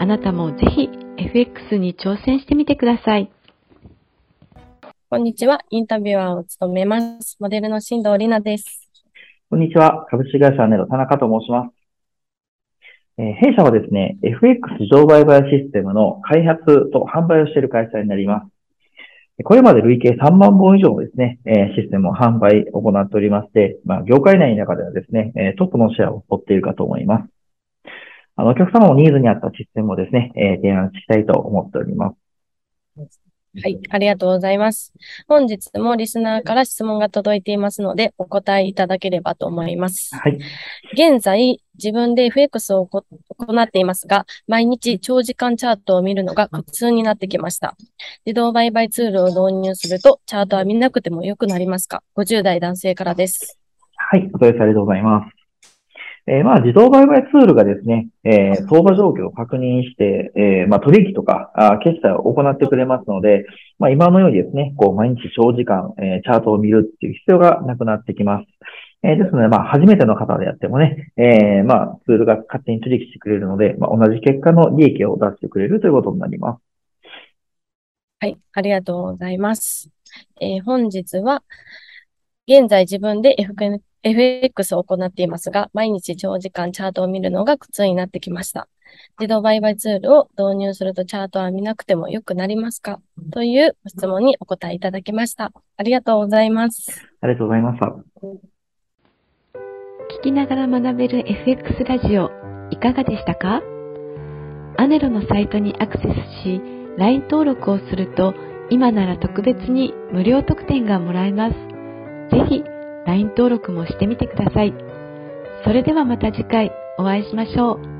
あなたもぜひ FX に挑戦してみてください。こんにちは。インタビュアーを務めます。モデルの新藤里奈です。こんにちは。株式会社ネロ田中と申します。えー、弊社はですね、FX 自動売買システムの開発と販売をしている会社になります。これまで累計3万本以上のですね、えシステムを販売行っておりまして、まあ、業界内の中ではですね、トップのシェアを取っているかと思います。あの、お客様のニーズに合ったシステムをですね、え提案したいと思っております。はい、ありがとうございます。本日もリスナーから質問が届いていますので、お答えいただければと思います。はい。現在、自分で FX を行っていますが、毎日長時間チャートを見るのが苦痛になってきました。自動売買ツールを導入すると、チャートは見なくても良くなりますか ?50 代男性からです。はい、お問い合わせありがとうございます。えー、まあ、自動売買ツールがですね、えー、相場状況を確認して、えー、まあ、取引とか、あ決済を行ってくれますので、まあ、今のようにですね、こう、毎日長時間、えチャートを見るっていう必要がなくなってきます。えですので、まあ、初めての方でやってもね、えまあ、ツールが勝手に取引してくれるので、まあ、同じ結果の利益を出してくれるということになります。はい、ありがとうございます。え本日は、現在自分で FX を行っていますが、毎日長時間チャートを見るのが苦痛になってきました。自動売買ツールを導入するとチャートは見なくても良くなりますか？という質問にお答えいただきました。ありがとうございます。ありがとうございました。聞きながら学べる FX ラジオ、いかがでしたか？アネロのサイトにアクセスし、LINE 登録をすると、今なら特別に無料特典がもらえます。ぜひ、LINE 登録もしてみてください。それではまた次回お会いしましょう。